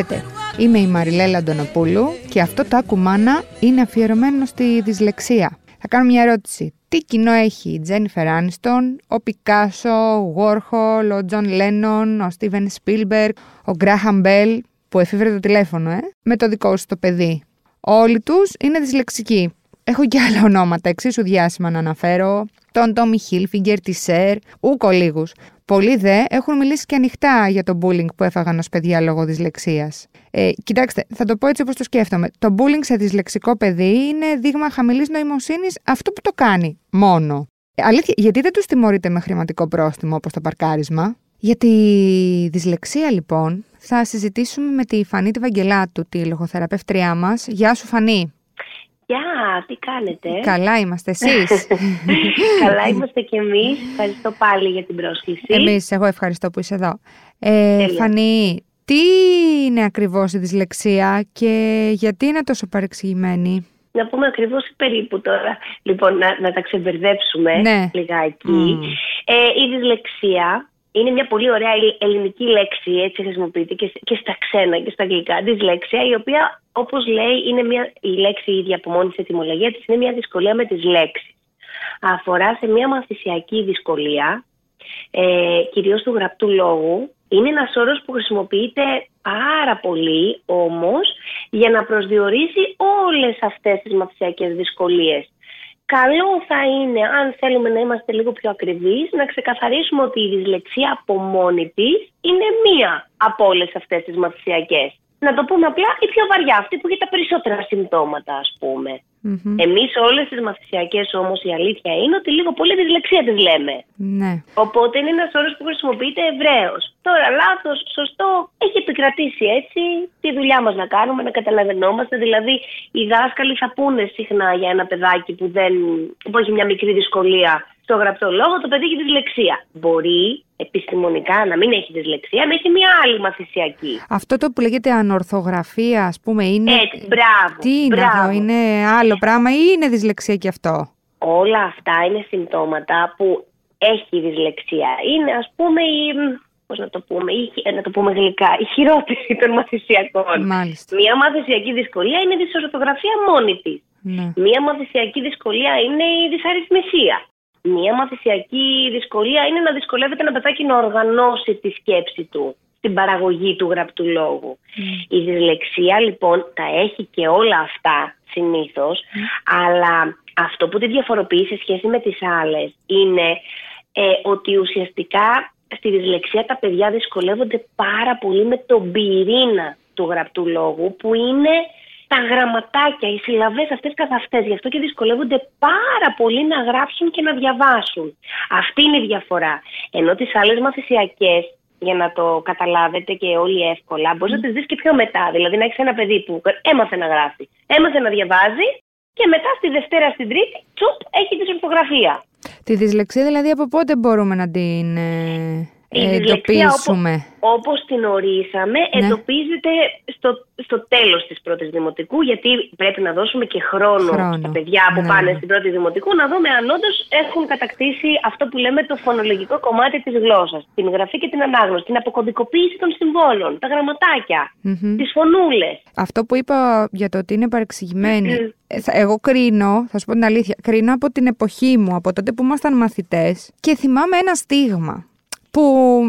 Χαίρετε, είμαι η Μαριλέλα Αντωνοπούλου και αυτό το Άκου Μάνα είναι αφιερωμένο στη δυσλεξία. Θα κάνω μια ερώτηση. Τι κοινό έχει η Τζένιφερ Άνιστον, ο Πικάσο, ο Γουόρχολ, ο Τζον Λένον, ο Στίβεν Σπίλμπεργκ, ο Γκράχαμ Μπέλ, που εφηύρε το τηλέφωνο, ε, με το δικό σου το παιδί. Όλοι τους είναι δυσλεξικοί. Έχω και άλλα ονόματα εξίσου διάσημα να αναφέρω. Τον Τόμι Χίλφιγκερ, τη Σερ, ουκ ολίγους. Πολλοί δε έχουν μιλήσει και ανοιχτά για το bullying που έφαγαν ως παιδιά λόγω δυσλεξίας. Ε, κοιτάξτε, θα το πω έτσι όπως το σκέφτομαι. Το bullying σε δυσλεξικό παιδί είναι δείγμα χαμηλής νοημοσύνης αυτό που το κάνει μόνο. Ε, αλήθεια, γιατί δεν τους τιμωρείτε με χρηματικό πρόστιμο όπως το παρκάρισμα; Για τη δυσλεξία λοιπόν θα συζητήσουμε με τη Φανή τη Βαγγελάτου, τη λογοθεραπεύτριά μας. Γεια σου Φανή. Γεια, τι κάνετε; Καλά είμαστε εσείς. Καλά είμαστε και εμείς. Ευχαριστώ πάλι για την πρόσκληση. Εμείς, εγώ ευχαριστώ που είσαι εδώ. Ε, Φανή, τι είναι ακριβώς η δυσλεξία και γιατί είναι τόσο παρεξηγημένη; Να πούμε ακριβώς περίπου τώρα, λοιπόν, να, να τα ξεμπερδέψουμε ναι. λιγάκι. Ε, η δυσλεξία είναι μια πολύ ωραία ελληνική λέξη, έτσι χρησιμοποιείται και, και στα ξένα και στα αγγλικά, δυσλέξια, η οποία, όπως λέει, είναι μια, η λέξη η ίδια από μόνη της ετοιμολογίας της, είναι μια δυσκολία με τις λέξεις. Αφορά σε μια μαθησιακή δυσκολία, ε, κυρίως του γραπτού λόγου. Είναι ένας όρος που χρησιμοποιείται πάρα πολύ, όμως, για να προσδιορίσει όλες αυτές τις μαθησιακές δυσκολίες καλό θα είναι, αν θέλουμε να είμαστε λίγο πιο ακριβείς, να ξεκαθαρίσουμε ότι η δυσλεξία από μόνη της είναι μία από όλες αυτές τις μαθησιακές. Να το πούμε απλά, η πιο βαριά, αυτή που έχει τα περισσότερα συμπτώματα, ας πούμε. Mm-hmm. Εμείς όλες τις μαθησιακές όμως η αλήθεια είναι ότι λίγο πολύ δυσλεξία τι λέμε. Ναι. Οπότε είναι ένας όρος που χρησιμοποιείται ευρέως. Τώρα, λάθος, σωστό, έχει επικρατήσει έτσι τη δουλειά μας να κάνουμε, να καταλαβαίνόμαστε. Δηλαδή, οι δάσκαλοι θα πούνε συχνά για ένα παιδάκι που, δεν, που έχει μια μικρή δυσκολία στο γραπτό λόγο, το παιδί έχει δυσλεξία. Μπορεί επιστημονικά να μην έχει δυσλεξία, να έχει μια άλλη μαθησιακή. Αυτό το που λέγεται ανορθογραφία, ας πούμε, είναι. Έτσι, μπράβο. Τι είναι μπράβο. αυτό, είναι άλλο πράγμα ή είναι δυσλεξία και αυτό; Όλα αυτά είναι συμπτώματα που έχει δυσλεξία. Είναι, ας πούμε, η. Πώς να το πούμε, ή, να το πούμε γλυκά, η χειρότερη των μαθησιακών. Μάλιστα. Μια μαθησιακή δυσκολία είναι η δυσορθογραφία μόνη της. Ναι. Μια μαθησιακή δυσκολία είναι η δυσαριθμισία. Μία μαθησιακή δυσκολία είναι να δυσκολεύεται ένα παιδάκι να οργανώσει τη σκέψη του στην παραγωγή του γραπτού λόγου. Η δυσλεξία λοιπόν τα έχει και όλα αυτά συνήθως, αλλά αυτό που τη διαφοροποιεί σε σχέση με τις άλλες είναι ε, ότι ουσιαστικά στη δυσλεξία τα παιδιά δυσκολεύονται πάρα πολύ με τον πυρήνα του γραπτού λόγου που είναι τα γραμματάκια, οι συλλαβές αυτές καθ' αυτές. Γι' αυτό και δυσκολεύονται πάρα πολύ να γράψουν και να διαβάσουν. Αυτή είναι η διαφορά. Ενώ τις άλλες μαθησιακές, για να το καταλάβετε και όλοι εύκολα, μπορείς να τις δεις και πιο μετά. Δηλαδή να έχεις ένα παιδί που έμαθε να γράφει, έμαθε να διαβάζει και μετά στη Δευτέρα, στην Τρίτη, τσουπ, έχει τη ορθογραφία. Τη δυσλεξία δηλαδή από πότε μπορούμε να την ε, εντοπίσουμε. Όπως, όπως την ορίσαμε, ναι. εντοπίζεται στο, στο τέλος της πρώτης δημοτικού, γιατί πρέπει να δώσουμε και χρόνο, χρόνο. στα παιδιά που ναι. πάνε στην πρώτη δημοτικού, να δούμε αν όντως έχουν κατακτήσει αυτό που λέμε το φωνολογικό κομμάτι της γλώσσας, την γραφή και την ανάγνωση, την αποκωδικοποίηση των συμβόλων, τα γραμματάκια, mm-hmm. τις φωνούλες. Αυτό που είπα για το ότι είναι παρεξηγημένη, ε, εγώ κρίνω, θα σου πω την αλήθεια, κρίνω από την εποχή μου, από τότε που ήμασταν μαθητές και θυμάμαι ένα στίγμα που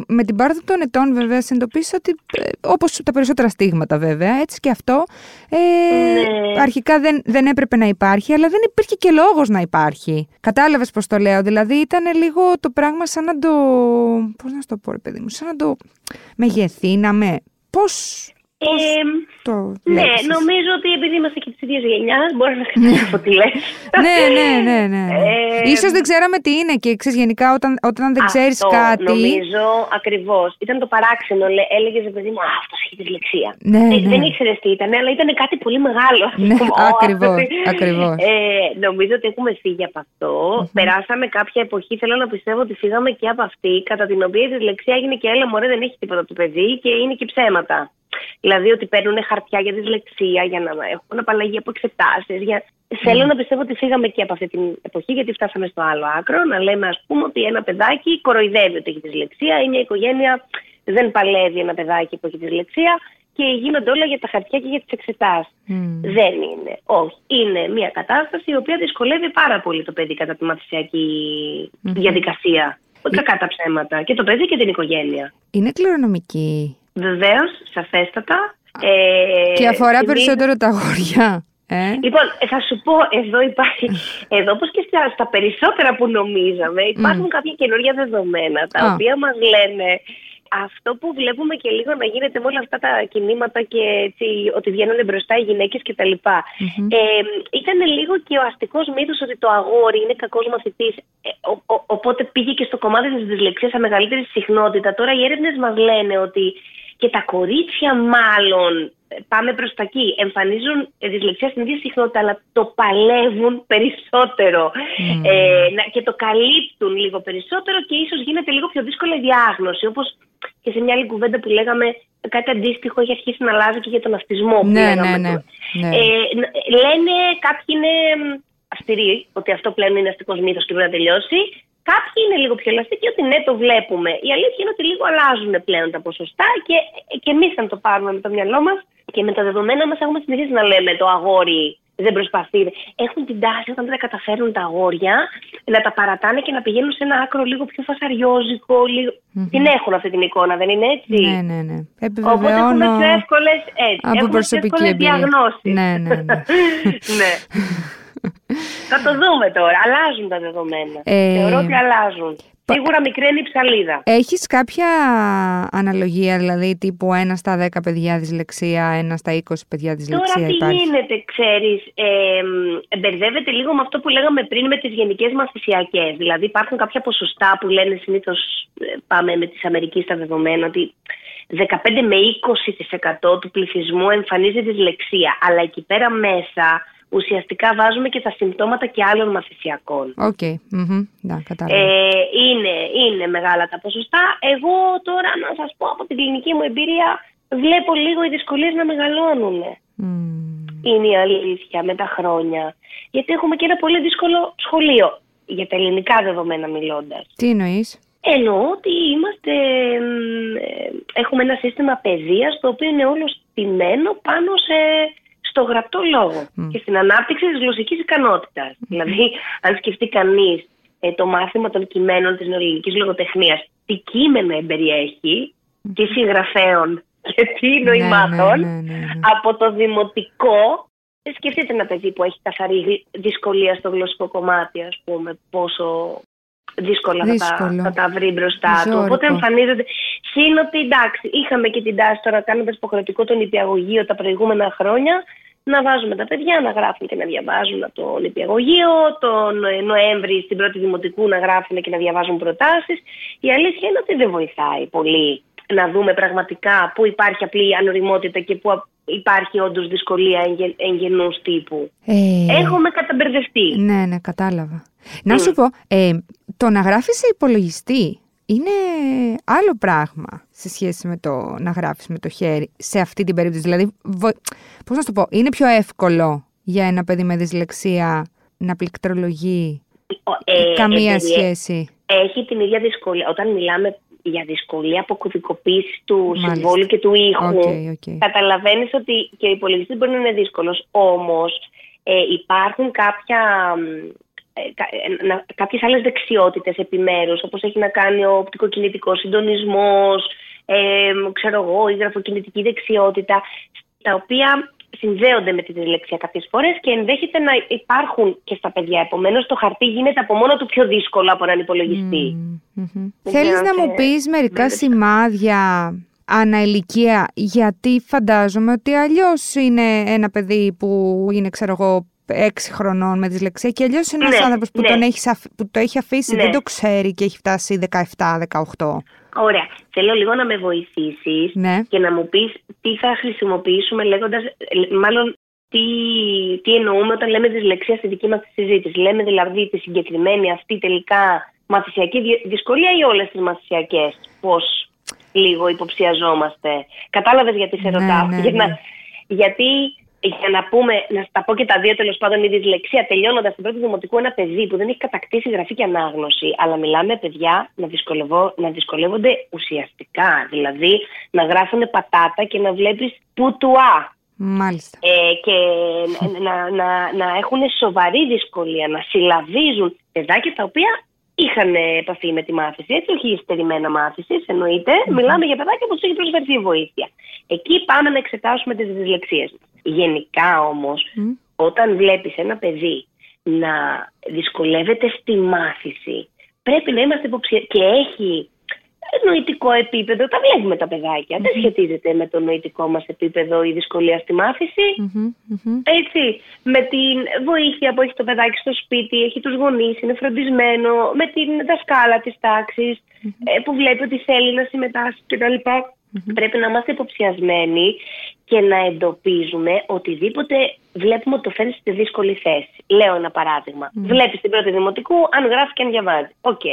με την πάροδο των ετών βέβαια συνειδητοποίησα ότι ε, όπως τα περισσότερα στίγματα βέβαια έτσι και αυτό ε, ναι. αρχικά δεν, δεν έπρεπε να υπάρχει αλλά δεν υπήρχε και λόγος να υπάρχει κατάλαβες πως το λέω δηλαδή ήταν λίγο το πράγμα σαν να το πώς να το πω ρε παιδί μου σαν να το μεγεθύναμε πώς ε, το ναι, νομίζω ότι επειδή είμαστε και της ίδιας γενιάς, μπορεί να καταλάβω τι λε. ναι, ναι, ναι. ναι. Ε, σω δεν ξέραμε τι είναι και ξέρεις γενικά όταν, όταν δεν ξέρεις κάτι. Νομίζω ακριβώς. Ήταν το παράξενο. Έλεγες παιδί μου, Αυτό έχει δυσλεξία. Ναι, ε, ναι. Δεν ήξερες τι ήταν, αλλά ήταν κάτι πολύ μεγάλο. Ναι, ακριβώ. Ακριβώς. Ε, νομίζω ότι έχουμε φύγει από αυτό. Περάσαμε κάποια εποχή, θέλω να πιστεύω ότι φύγαμε και από αυτή, κατά την οποία η δυσλεξία έγινε και έλα μωρέ δεν έχει τίποτα το παιδί και είναι και ψέματα. Δηλαδή ότι παίρνουν χαρτιά για δυσλεξία, για να έχουν απαλλαγή από εξετάσεις. Για... Mm. Θέλω να πιστεύω ότι φύγαμε και από αυτή την εποχή, γιατί φτάσαμε στο άλλο άκρο. Να λέμε, ας πούμε, ότι ένα παιδάκι κοροϊδεύει ότι έχει δυσλεξία ή μια οικογένεια δεν παλεύει ένα παιδάκι που έχει δυσλεξία και γίνονται όλα για τα χαρτιά και για τις εξετάσεις. Δεν είναι. Όχι. Είναι μια κατάσταση η οποία δυσκολεύει πάρα πολύ το παιδί κατά τη μαθησιακή διαδικασία. Όχι κακά τα ψέματα. Και το παιδί και την οικογένεια. Είναι κληρονομική. Βεβαίως, σαφέστατα. Ε, και αφορά περισσότερο τα αγόρια. Ε; Λοιπόν, θα σου πω, εδώ υπάρχει, εδώ όπως και στα, περισσότερα που νομίζαμε, υπάρχουν κάποια καινούργια δεδομένα, τα οποία μας λένε αυτό που βλέπουμε και λίγο να γίνεται με όλα αυτά τα κινήματα και έτσι, ότι βγαίνουν μπροστά οι γυναίκες και τα λοιπα Ε, ήταν λίγο και ο αστικός μύθος ότι το αγόρι είναι κακός μαθητής, ε, οπότε πήγε και στο κομμάτι της δυσλεξίας σε μεγαλύτερη συχνότητα. Τώρα οι έρευνες μας λένε ότι και τα κορίτσια μάλλον πάμε προς τα εκεί. Εμφανίζουν δυσλεξία στην ίδια συχνότητα, αλλά το παλεύουν περισσότερο ε, και το καλύπτουν λίγο περισσότερο και ίσως γίνεται λίγο πιο δύσκολη η διάγνωση. Όπως και σε μια άλλη κουβέντα που λέγαμε, κάτι αντίστοιχο έχει αρχίσει να αλλάζει και για τον αυτισμό. Που ναι, ναι, ναι, ναι. Ε, λένε κάποιοι είναι αυστηροί ότι αυτό πλέον είναι αστικός μύθος και πρέπει να τελειώσει. Κάποιοι είναι λίγο πιο ελαστικοί ότι ναι, το βλέπουμε. Η αλήθεια είναι ότι λίγο αλλάζουν πλέον τα ποσοστά και, και εμείς, αν το πάρουμε με το μυαλό μας και με τα δεδομένα μας, έχουμε συνηθίσει να λέμε το αγόρι δεν προσπαθεί. Έχουν την τάση όταν δεν τα καταφέρουν τα αγόρια να τα παρατάνε και να πηγαίνουν σε ένα άκρο λίγο πιο φασαριόζικο. Λίγο... Mm-hmm. Την έχουν αυτή την εικόνα, δεν είναι έτσι; Ναι, ναι, ναι. Οπότε έχουμε πιο εύκολε Από προσωπική διαγνώσεις. Ναι, ναι, ναι. ναι. Θα το δούμε τώρα. Αλλάζουν τα δεδομένα. Ε... Θεωρώ ότι αλλάζουν. Σίγουρα μικραίνει η ψαλίδα. Έχεις κάποια αναλογία, δηλαδή τύπου ένα στα 10 παιδιά δυσλεξία, ένα στα 20 παιδιά δυσλεξία. Τώρα τι υπάρχει; γίνεται, ξέρεις. Ε, μπερδεύεται λίγο με αυτό που λέγαμε πριν με τις γενικές μαθησιακές. Δηλαδή υπάρχουν κάποια ποσοστά που λένε συνήθως, ε, πάμε με της Αμερικής στα δεδομένα, ότι 15 με 20% του πληθυσμού εμφανίζει δυσλεξία. Αλλά εκεί πέρα μέσα ουσιαστικά βάζουμε και τα συμπτώματα και άλλων μαθησιακών. OK, okay. mm-hmm. ε, είναι, είναι μεγάλα τα ποσοστά. Εγώ τώρα να σας πω από την κλινική μου εμπειρία βλέπω λίγο οι δυσκολίες να μεγαλώνουν. Είναι η αλήθεια με τα χρόνια. Γιατί έχουμε και ένα πολύ δύσκολο σχολείο για τα ελληνικά δεδομένα μιλώντας. Τι εννοείς; Εννοώ ότι είμαστε, ε, έχουμε ένα σύστημα παιδείας το οποίο είναι όλο στημένο πάνω σε στο γραπτό λόγο και στην ανάπτυξη της γλωσσικής ικανότητας. Δηλαδή, αν σκεφτεί κανείς ε, το μάθημα των κειμένων της νεοελληνικής λογοτεχνίας, τι κείμενα εμπεριέχει, τι συγγραφέων και τι ναι, νοημάτων, ναι, ναι, από το δημοτικό Σκεφτείτε ένα παιδί που έχει καθαρή δυσκολία στο γλωσσικό κομμάτι, ας πούμε, πόσο δύσκολα θα τα, θα τα, βρει μπροστά του. Οπότε εμφανίζονται. Συν ότι εντάξει, είχαμε και την τάση τώρα κάνοντα υποχρεωτικό τον υπηαγωγείο τα προηγούμενα χρόνια να βάζουμε τα παιδιά να γράφουν και να διαβάζουν από το νηπιαγωγείο, τον Νοέμβρη στην πρώτη δημοτικού να γράφουν και να διαβάζουν προτάσεις. Η αλήθεια είναι ότι δεν βοηθάει πολύ να δούμε πραγματικά πού υπάρχει απλή ανοριμότητα και πού υπάρχει όντως δυσκολία εγγενούς τύπου. Ε... Έχουμε καταμπερδευτεί. Ναι, ναι, κατάλαβα. Να σου πω, ε, το να γράφεις σε υπολογιστή είναι άλλο πράγμα σε σχέση με το να γράφεις με το χέρι σε αυτή την περίπτωση. Δηλαδή, πώς να σου το πω, είναι πιο εύκολο για ένα παιδί με δυσλεξία να πληκτρολογεί ε, καμία σχέση; Έχει την ίδια δυσκολία. Όταν μιλάμε για δυσκολία αποκωδικοποίησης του συμβόλου και του ήχου, okay, okay. καταλαβαίνεις ότι και ο υπολογιστής μπορεί να είναι δύσκολος. Όμως ε, υπάρχουν κάποια ε, ε, κάποιες άλλες δεξιότητες επιμέρους, όπως έχει να κάνει ο οπτικοκινητικός συντονισμός, ε, ξέρω εγώ, η γραφοκινητική δεξιότητα, τα οποία συνδέονται με τη δυσλεξία κάποιες φορές και ενδέχεται να υπάρχουν και στα παιδιά. Επομένως το χαρτί γίνεται από μόνο του πιο δύσκολο από έναν υπολογιστή. Mm-hmm. Θέλεις να μου πεις μερικά σημάδια αναηλικία, γιατί φαντάζομαι ότι αλλιώς είναι ένα παιδί που είναι, ξέρω εγώ, 6 χρονών με δυσλεξία και αλλιώς είναι ένας ναι, άνθρωπος που, ναι. που το έχει αφήσει, ναι. δεν το ξέρει και έχει φτάσει 17-18. Ωραία. Θέλω λίγο να με βοηθήσεις ναι. και να μου πεις τι θα χρησιμοποιήσουμε λέγοντας. Μάλλον τι, τι εννοούμε όταν λέμε δυσλεξία στη δική μας συζήτηση. Λέμε δηλαδή τη συγκεκριμένη αυτή τελικά μαθησιακή δυσκολία ή όλες τις μαθησιακές. Πώς λίγο υποψιαζόμαστε. Κατάλαβες γιατί σε ρωτάω; Ναι, ναι, γιατί για να πούμε, να στα πω και τα δύο τέλος πάντων, η δυσλεξία τελειώνοντας την πρώτη δημοτικού, ένα παιδί που δεν έχει κατακτήσει γραφή και ανάγνωση, αλλά μιλάμε παιδιά να, να δυσκολεύονται ουσιαστικά. Δηλαδή να γράφουν πατάτα και να βλέπεις που του α. Μάλιστα. Ε, και να, να, να έχουν σοβαρή δυσκολία, να συλλαβίζουν παιδάκια τα οποία είχαν επαφή με τη μάθηση. Έτσι, όχι στερημένα μάθησης, Μιλάμε για παιδάκια που τους έχει προσφερθεί βοήθεια. Εκεί πάμε να εξετάσουμε τις δυσλεξίες μας. Γενικά όμως, όταν βλέπεις ένα παιδί να δυσκολεύεται στη μάθηση, πρέπει να είμαστε υποψιασμένοι και έχει νοητικό επίπεδο. Τα βλέπουμε τα παιδάκια. Δεν σχετίζεται με το νοητικό μας επίπεδο η δυσκολία στη μαθηση Έτσι. Με την βοήθεια που έχει το παιδάκι στο σπίτι, έχει τους γονείς, είναι φροντισμένο, με την δασκάλα της ταξη ε, που βλέπει ότι θέλει να συμμετάσχει κτλ. Πρέπει να είμαστε υποψιασμένοι και να εντοπίζουμε οτιδήποτε βλέπουμε ότι το φέρνει στη δύσκολη θέση. Λέω ένα παράδειγμα. Mm. Βλέπεις την πρώτη δημοτικού, αν γράφει και αν διαβάζει. Οκ.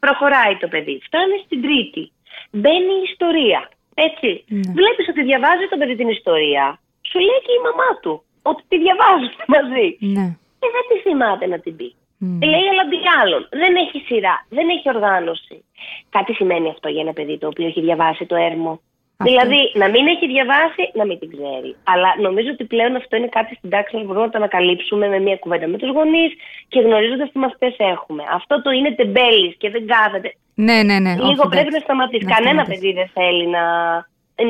Προχωράει το παιδί. Φτάνει στην τρίτη. Μπαίνει η ιστορία. Έτσι. Mm. Βλέπεις ότι διαβάζει το παιδί την ιστορία. Σου λέει και η μαμά του ότι τη διαβάζουν μαζί. Ναι. Και δεν τη θυμάται να την πει. Mm. Λέει άλλα αντ' άλλων. Δεν έχει σειρά. Δεν έχει οργάνωση. Κάτι σημαίνει αυτό για ένα παιδί το οποίο έχει διαβάσει το έρμο. Δηλαδή, να μην έχει διαβάσει, να μην την ξέρει. Αλλά νομίζω ότι πλέον αυτό είναι κάτι στην τάξη που μπορούμε να το ανακαλύψουμε με μια κουβέντα με τους γονείς και γνωρίζοντας τι μαθητές έχουμε. Αυτό το είναι τεμπέλης και δεν κάθεται. Ναι, ναι, ναι. Λίγο όχι, πρέπει να σταματήσει. Κανένα παιδί δεν θέλει να,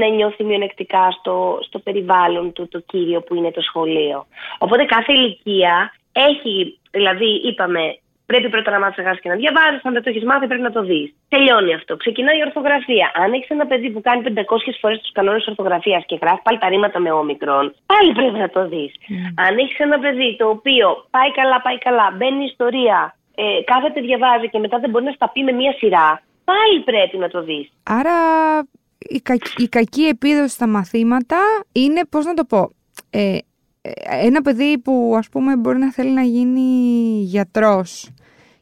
να νιώθει μειονεκτικά στο, στο περιβάλλον του το κύριο που είναι το σχολείο. Οπότε κάθε ηλικία έχει, δηλαδή είπαμε, Πρέπει πρώτα να μάθεις να και να διαβάζεις. Αν δεν το έχεις μάθει, πρέπει να το δεις. Τελειώνει αυτό. Ξεκινάει η ορθογραφία. Αν έχει ένα παιδί που κάνει 500 φορές τους κανόνες ορθογραφίας και γράφει πάλι τα ρήματα με όμικρον, πάλι πρέπει να το δεις. Mm. Αν έχει ένα παιδί το οποίο πάει καλά, πάει καλά, μπαίνει η ιστορία, ε, κάθεται, διαβάζει και μετά δεν μπορεί να στα πει με μία σειρά, πάλι πρέπει να το δεις. Άρα η, η κακή επίδοση στα μαθήματα είναι, πώς να το πω, ε, ένα παιδί που ας πούμε μπορεί να θέλει να γίνει γιατρός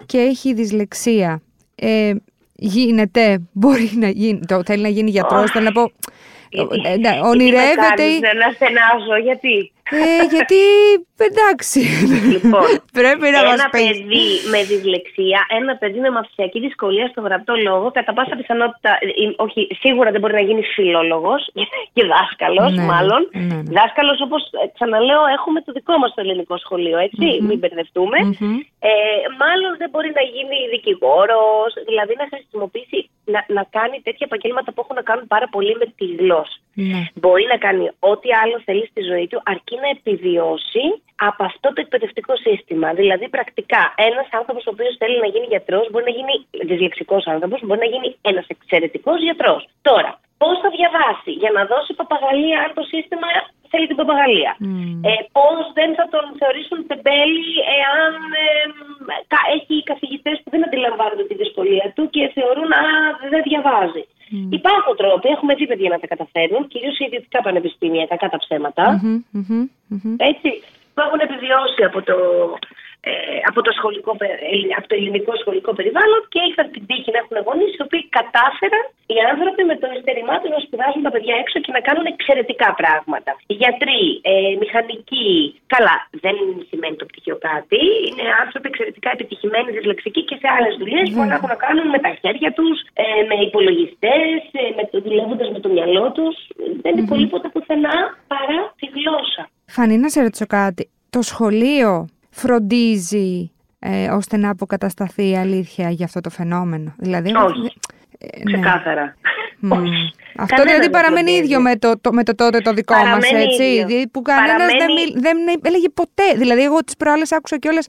και έχει δυσλεξία ε, γίνεται, μπορεί να γίνει, το θέλει να γίνει γιατρός, θέλω να πω, ε, ε, ναι, ονειρεύεται. Να στενάζω, γιατί. Ε, γιατί εντάξει. Λοιπόν, πρέπει να ένα παιδί με δυσλεξία, ένα παιδί με μαθησιακή δυσκολία στο γραπτό λόγο, κατά πάσα πιθανότητα, ε, όχι, σίγουρα δεν μπορεί να γίνει φιλόλογος και δάσκαλος, ναι, ναι, μάλλον. Ναι, ναι. Δάσκαλος, όπως ξαναλέω, έχουμε το δικό μας το ελληνικό σχολείο, μην μπερδευτούμε. Ε, μάλλον δεν μπορεί να γίνει δικηγόρος, δηλαδή να χρησιμοποιήσει, να, να κάνει τέτοια επαγγέλματα που έχουν να κάνουν πάρα πολύ με τη γλώσσα. Μπορεί να κάνει ό,τι άλλο θέλει στη ζωή του, αρκεί να επιβιώσει από αυτό το εκπαιδευτικό σύστημα. Δηλαδή, πρακτικά, ένας άνθρωπος ο οποίος θέλει να γίνει γιατρός μπορεί να γίνει δυσλεξικό άνθρωπος, μπορεί να γίνει ένας εξαιρετικός γιατρός. Τώρα, πώς θα διαβάσει για να δώσει παπαγαλία αν το σύστημα θέλει την παπαγαλία. Mm. Ε, Πώς δεν θα τον θεωρήσουν τεμπέλη εάν ε, έχει καθηγητές που δεν αντιλαμβάνονται τη δυσκολία του και θεωρούν Α, δεν διαβάζει. Mm. Υπάρχουν τρόποι, έχουμε δει παιδιά να τα καταφέρουν, κυρίως σε ιδιωτικά πανεπιστήμια, κακά τα ψέματα. Έτσι, που έχουν επιβιώσει από το, ε, από, το σχολικό, από το ελληνικό σχολικό περιβάλλον και είχαν την τύχη να έχουν γονείς οι οποίοι κατάφεραν οι άνθρωποι με το ειστερημά τους να σπουδάζουν τα παιδιά έξω και να κάνουν εξαιρετικά πράγματα. Γιατροί, ε, μηχανικοί. Καλά, δεν σημαίνει το πτυχίο κάτι. Είναι άνθρωποι εξαιρετικά επιτυχημένοι, δυσλεξικοί και σε άλλες δουλειές που έχουν να κάνουν με τα χέρια τους, ε, με υπολογιστές, ε, με το, δουλεύοντας με το μυαλό τους. Δεν υπολείπονται πουθενά παρά τη γλώσσα. Φανή, να σε ρωτήσω κάτι. Το σχολείο φροντίζει ε, ώστε να αποκατασταθεί η αλήθεια για αυτό το φαινόμενο. Δηλαδή, Όχι. Ε, ναι. Ξεκάθαρα. Αυτό δηλαδή παραμένει ίδιο με το, το, με το τότε το δικό μας, έτσι. Που κανένας δεν, δεν έλεγε ποτέ. Δηλαδή, εγώ τις προάλλες άκουσα κιόλας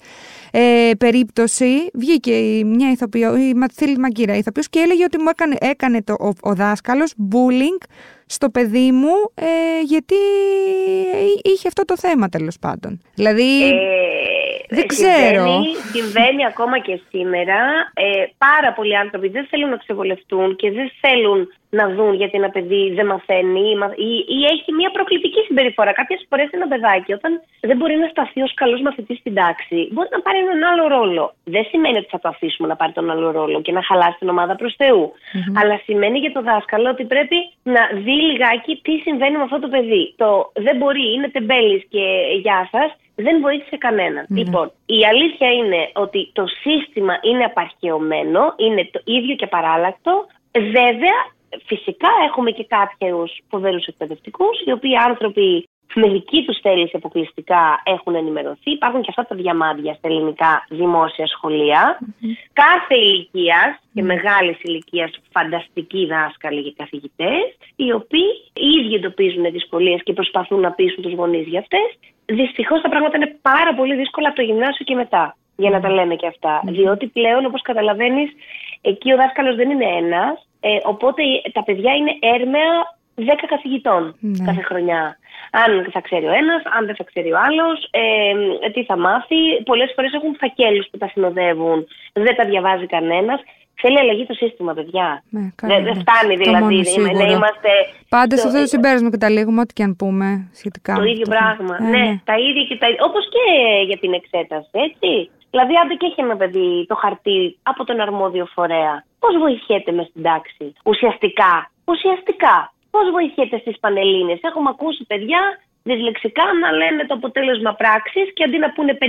ε, περίπτωση. Βγήκε μια ηθοποιό, η Ματθίλη Μαγκύρα, ηθοποιός, και έλεγε ότι μου έκανε, έκανε το, ο, ο δάσκαλος bullying στο παιδί μου ε, γιατί είχε αυτό το θέμα τέλος πάντων. Δηλαδή. Ε, δεν ξέρω. Συμβαίνει, ακόμα και σήμερα. Ε, πάρα πολλοί άνθρωποι δεν θέλουν να ξεβολευτούν και δεν θέλουν να δουν γιατί ότι ένα παιδί δεν μαθαίνει ή, ή έχει μια προκλητική συμπεριφορά. Κάποιες φορές ένα παιδάκι, όταν δεν μπορεί να σταθεί ως καλός μαθητής στην τάξη, μπορεί να πάρει έναν άλλο ρόλο. Δεν σημαίνει ότι θα το αφήσουμε να πάρει τον άλλο ρόλο και να χαλάσει την ομάδα προς Θεού. Αλλά σημαίνει για το δάσκαλο ότι πρέπει να δει λιγάκι τι συμβαίνει με αυτό το παιδί. Το δεν μπορεί, είναι τεμπέλης και γεια σας δεν βοήθησε κανέναν. Ναι. Λοιπόν, η αλήθεια είναι ότι το σύστημα είναι απαρχαιωμένο, είναι το ίδιο και παράλλακτο. Βέβαια, φυσικά έχουμε και κάποιους φοβερούς εκπαιδευτικούς, οι οποίοι άνθρωποι με δική τους θέληση αποκλειστικά έχουν ενημερωθεί. Υπάρχουν και αυτά τα διαμάντια στα ελληνικά δημόσια Κάθε ηλικίας και μεγάλης ηλικίας φανταστικοί δάσκαλοι και καθηγητές, οι οποίοι οι ίδιοι εντοπίζουν δυσκολίες και προσπαθούν να πείσουν τους γονείς για αυτές. Δυστυχώς τα πράγματα είναι πάρα πολύ δύσκολα από το γυμνάσιο και μετά. Για να τα λέμε και αυτά. Διότι πλέον, όπως καταλαβαίνεις, εκεί ο δάσκαλος δεν είναι ένας. Ε, οπότε τα παιδιά είναι έρμεα 10 καθηγητών ναι. κάθε χρονιά. Αν θα ξέρει ο ένας, αν δεν θα ξέρει ο άλλος, ε, τι θα μάθει. Πολλές φορές έχουν φακέλους που τα συνοδεύουν, δεν τα διαβάζει κανένας. Θέλει αλλαγή το σύστημα, παιδιά. Ναι, δεν, δεν φτάνει δηλαδή να είμαστε. Πάντα το... σε αυτό το συμπέρασμα καταλήγουμε, ό,τι και αν πούμε σχετικά. Το ίδιο πράγμα. Ε, ναι, ναι, τα ίδια και τα ίδια. Όπως και για την εξέταση, έτσι. Δηλαδή, αν και έχει ένα παιδί το χαρτί από τον αρμόδιο φορέα, πώς βοηθιέται μες στην τάξη; Ουσιαστικά. Ουσιαστικά. Πώς βοηθιέται στις Πανελλήνες; Έχουμε ακούσει παιδιά δυσλεξικά να λένε το αποτέλεσμα πράξης και αντί να πούνε 53,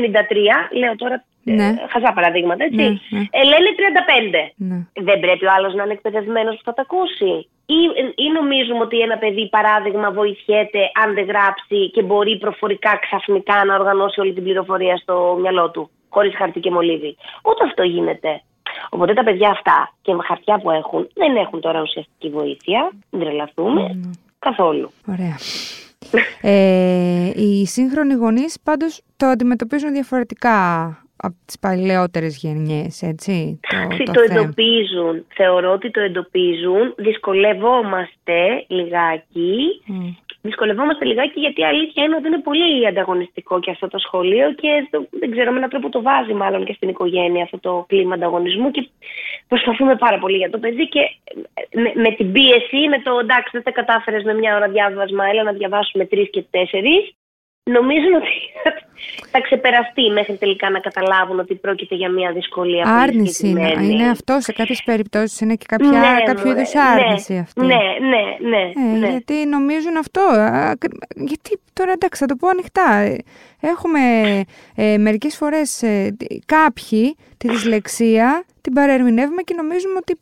λέω τώρα ε, ναι. ε, χαζά παραδείγματα, έτσι, ναι, ναι. Ε, λένε 35. Ναι. Δεν πρέπει ο άλλος να είναι εκπαιδευμένος που θα τα ακούσει. Ή, ή νομίζουμε ότι ένα παιδί, παράδειγμα, βοηθιέται αν δεν γράψει και μπορεί προφορικά ξαφνικά να οργανώσει όλη την πληροφορία στο μυαλό του, χωρίς χαρτί και μολύβι. Ούτε αυτό γίνεται. Οπότε τα παιδιά αυτά και με χαρτιά που έχουν δεν έχουν τώρα ουσιαστική βοήθεια. Μην τρελαθούμε. Mm. Καθόλου. Ωραία. ε, οι σύγχρονοι γονείς πάντως το αντιμετωπίζουν διαφορετικά από τις παλαιότερες γενιές, έτσι, το, το, το εντοπίζουν. Θεωρώ ότι το εντοπίζουν. Δυσκολευόμαστε λιγάκι δυσκολευόμαστε λιγάκι γιατί η αλήθεια είναι ότι είναι πολύ ανταγωνιστικό και αυτό το σχολείο και δεν ξέρω με έναν τρόπο το βάζει μάλλον και στην οικογένεια αυτό το κλίμα ανταγωνισμού και προσπαθούμε πάρα πολύ για το παιδί και με, με την πίεση, με το εντάξει δεν τα κατάφερες με μια ώρα διάβασμα, έλα να διαβάσουμε τρεις και τέσσερις νομίζω ότι θα ξεπεραστεί μέχρι τελικά να καταλάβουν ότι πρόκειται για μια δυσκολία. Άρνηση είναι. είναι αυτό σε κάποιες περιπτώσεις. Είναι και κάποια, ναι, κάποιο είδους ναι, άρνηση ναι, αυτή. Ναι, ναι, ναι, ε, ναι. Γιατί νομίζουν αυτό. Γιατί τώρα εντάξει, θα το πω ανοιχτά. Έχουμε ε, μερικές φορές ε, κάποιοι τη δυσλεξία την παρερμηνεύουμε και νομίζουμε ότι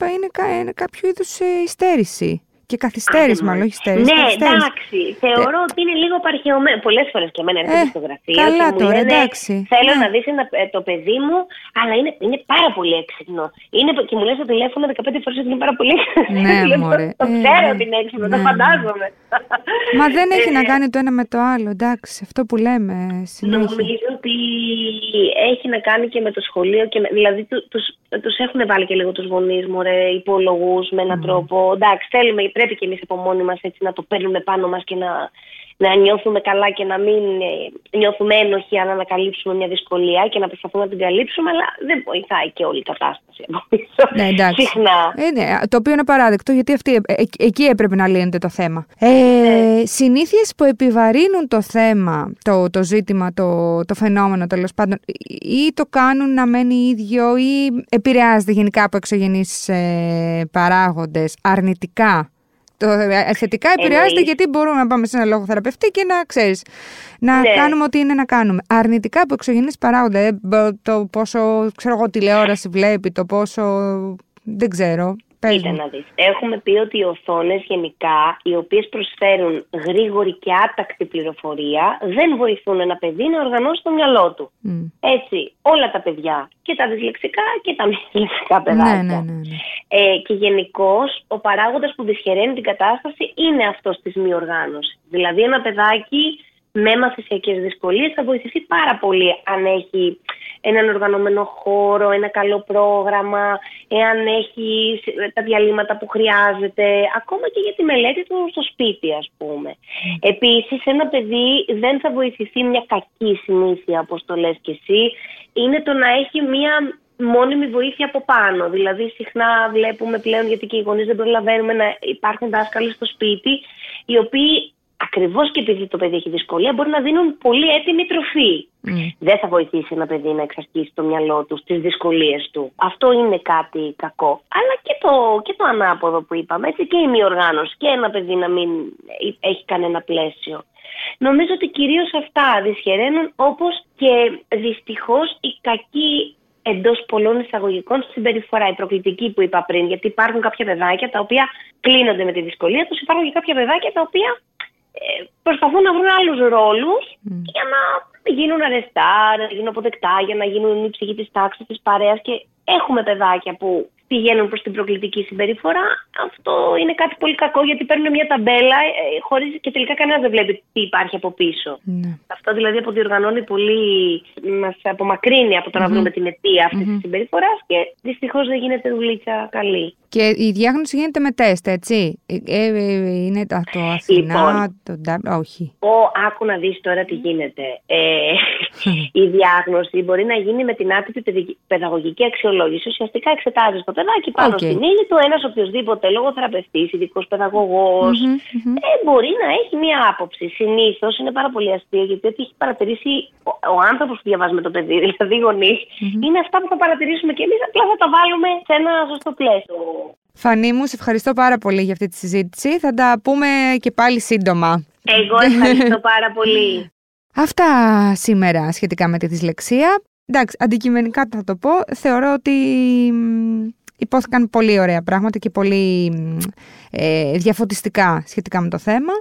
είναι κάποιο είδους ε, υστέρηση. Και καθυστέρηση, μάλλον, όχι στέρηση. Ναι, εντάξει. Θεωρώ ότι είναι λίγο παρχαιωμένο. Πολλές φορές και εμένα έρχεται ε, στο γραφείο. Καλά και τώρα, εντάξει. Θέλω ναι. να δεις ε, το παιδί μου, αλλά είναι, είναι πάρα πολύ έξυπνο. Είναι, και μου λες το τηλέφωνο 15 φορές ότι είναι πάρα πολύ έξυπνο. Ναι, μωρέ. το ξέρω ε, ότι είναι έξυπνο, το ναι, ναι. φαντάζομαι. Μα δεν έχει να κάνει το ένα με το άλλο, εντάξει. Αυτό που λέμε συνέχεια. Νομίζω ότι έχει να κάνει και με το σχολείο. Και με, δηλαδή, τους τους έχουν βάλει και λίγο τους γονείς μου, υπολογούς με έναν τρόπο. Εντάξει, θέλουμε πρέπει και εμείς από μόνοι μας να το παίρνουμε πάνω μας και να να νιώθουμε καλά και να μην ε, νιώθουμε ένοχοι αν ανακαλύψουμε μια δυσκολία και να προσπαθούμε να την καλύψουμε, αλλά δεν βοηθάει και όλη η κατάσταση από πίσω. Ναι, εντάξει. Συχνά. Ε, ναι, το οποίο είναι παράδεκτο, γιατί αυτή, ε, ε, εκεί έπρεπε να λύνεται το θέμα. Ε, ναι. Συνήθειες που επιβαρύνουν το θέμα, το, το ζήτημα, το, το φαινόμενο τέλος πάντων, ή το κάνουν να μένει ίδιο ή επηρεάζεται γενικά από εξωγενείς ε, παράγοντες αρνητικά; Το ε, θετικά επηρεάζεται γιατί μπορούμε να πάμε σε ένα λογοθεραπευτή και να ξέρεις. Να ναι. κάνουμε ό,τι είναι να κάνουμε. Αρνητικά από εξωγενείς παράγοντα. Ε, το πόσο ξέρω εγώ, τηλεόραση βλέπει, το πόσο. Δεν ξέρω. Κοίτα να δεις. Έχουμε πει ότι οι οθόνες γενικά, οι οποίες προσφέρουν γρήγορη και άτακτη πληροφορία, δεν βοηθούν ένα παιδί να οργανώσει το μυαλό του. Έτσι, όλα τα παιδιά, και τα δυσλεξικά και τα μη δυσλεξικά παιδάκια. Ναι, ναι, ναι, ναι. Ε, και γενικώς ο παράγοντας που δυσχεραίνει την κατάσταση είναι αυτός της μη οργάνωσης. Δηλαδή ένα παιδάκι με μαθησιακές δυσκολίες θα βοηθηθεί πάρα πολύ αν έχει έναν οργανωμένο χώρο, ένα καλό πρόγραμμα, εάν έχει τα διαλύματα που χρειάζεται, ακόμα και για τη μελέτη του στο σπίτι ας πούμε. Mm. Επίσης ένα παιδί δεν θα βοηθηθεί μια κακή συνήθεια όπως το λες και εσύ, είναι το να έχει μια μόνιμη βοήθεια από πάνω. Δηλαδή, συχνά βλέπουμε πλέον, γιατί και οι γονείς δεν προλαβαίνουμε να υπάρχουν δάσκαλοι στο σπίτι, οι οποίοι ακριβώς και επειδή το παιδί έχει δυσκολία, μπορεί να δίνουν πολύ έτοιμη τροφή. Mm. Δεν θα βοηθήσει ένα παιδί να εξασκήσει το μυαλό του στις δυσκολίες του. Αυτό είναι κάτι κακό. Αλλά και το, και το ανάποδο που είπαμε, έτσι και η μη οργάνωση και ένα παιδί να μην έχει κανένα πλαίσιο. Νομίζω ότι κυρίως αυτά δυσχεραίνουν όπως και δυστυχώς η κακή εντός πολλών εισαγωγικών συμπεριφορά, η προκλητική που είπα πριν. Γιατί υπάρχουν κάποια παιδάκια τα οποία κλείνονται με τη δυσκολία τους, υπάρχουν και κάποια παιδάκια τα οποία ε, προσπαθούν να βρουν άλλους ρόλους για να γίνουν αρεστά, να γίνουν αποδεκτά, για να γίνουν η ψυχή της τάξης, της παρέας και έχουμε παιδάκια που πηγαίνουν προς την προκλητική συμπεριφορά. Αυτό είναι κάτι πολύ κακό γιατί παίρνουν μια ταμπέλα ε, χωρίς και τελικά κανένας δεν βλέπει τι υπάρχει από πίσω. Ναι. Αυτό δηλαδή αποδιοργανώνει πολύ, μας απομακρύνει από το να βρούμε την αιτία αυτής mm-hmm. της συμπεριφοράς και δυστυχώς δεν γίνεται δουλίτσα καλή. Και η διάγνωση γίνεται με τεστ, έτσι. Ε, ε, ε είναι το, το Αθηνά, λοιπόν, το όχι. Ο, άκου να δεις τώρα τι γίνεται. Ε, η διάγνωση μπορεί να γίνει με την άτυπη παιδαγωγική αξιολόγηση. Ουσιαστικά εξετάζει το παιδάκι πάνω okay. στην ύλη του, ένας οποιοδήποτε λογοθεραπευτής, ειδικός παιδαγωγός. Mm-hmm, Ε, μπορεί να έχει μία άποψη. Συνήθως είναι πάρα πολύ αστείο γιατί έχει παρατηρήσει ο, ο άνθρωπος που διαβάζει με το παιδί, δηλαδή οι γονείς, είναι αυτά που θα παρατηρήσουμε και εμείς, απλά θα τα βάλουμε σε ένα σωστό πλαίσιο. Φανή μου, σε ευχαριστώ πάρα πολύ για αυτή τη συζήτηση. Θα τα πούμε και πάλι σύντομα. Εγώ ευχαριστώ πάρα πολύ. Αυτά σήμερα σχετικά με τη δυσλεξία. Εντάξει, αντικειμενικά θα το πω. Θεωρώ ότι υπόθηκαν πολύ ωραία πράγματα και πολύ ε, διαφωτιστικά σχετικά με το θέμα.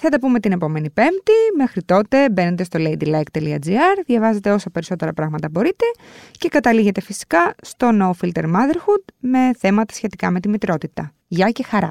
Θα τα πούμε την επόμενη Πέμπτη. Μέχρι τότε μπαίνετε στο ladylike.gr, διαβάζετε όσα περισσότερα πράγματα μπορείτε και καταλήγετε φυσικά στο No Filter Motherhood με θέματα σχετικά με τη μητρότητα. Γεια και χαρά!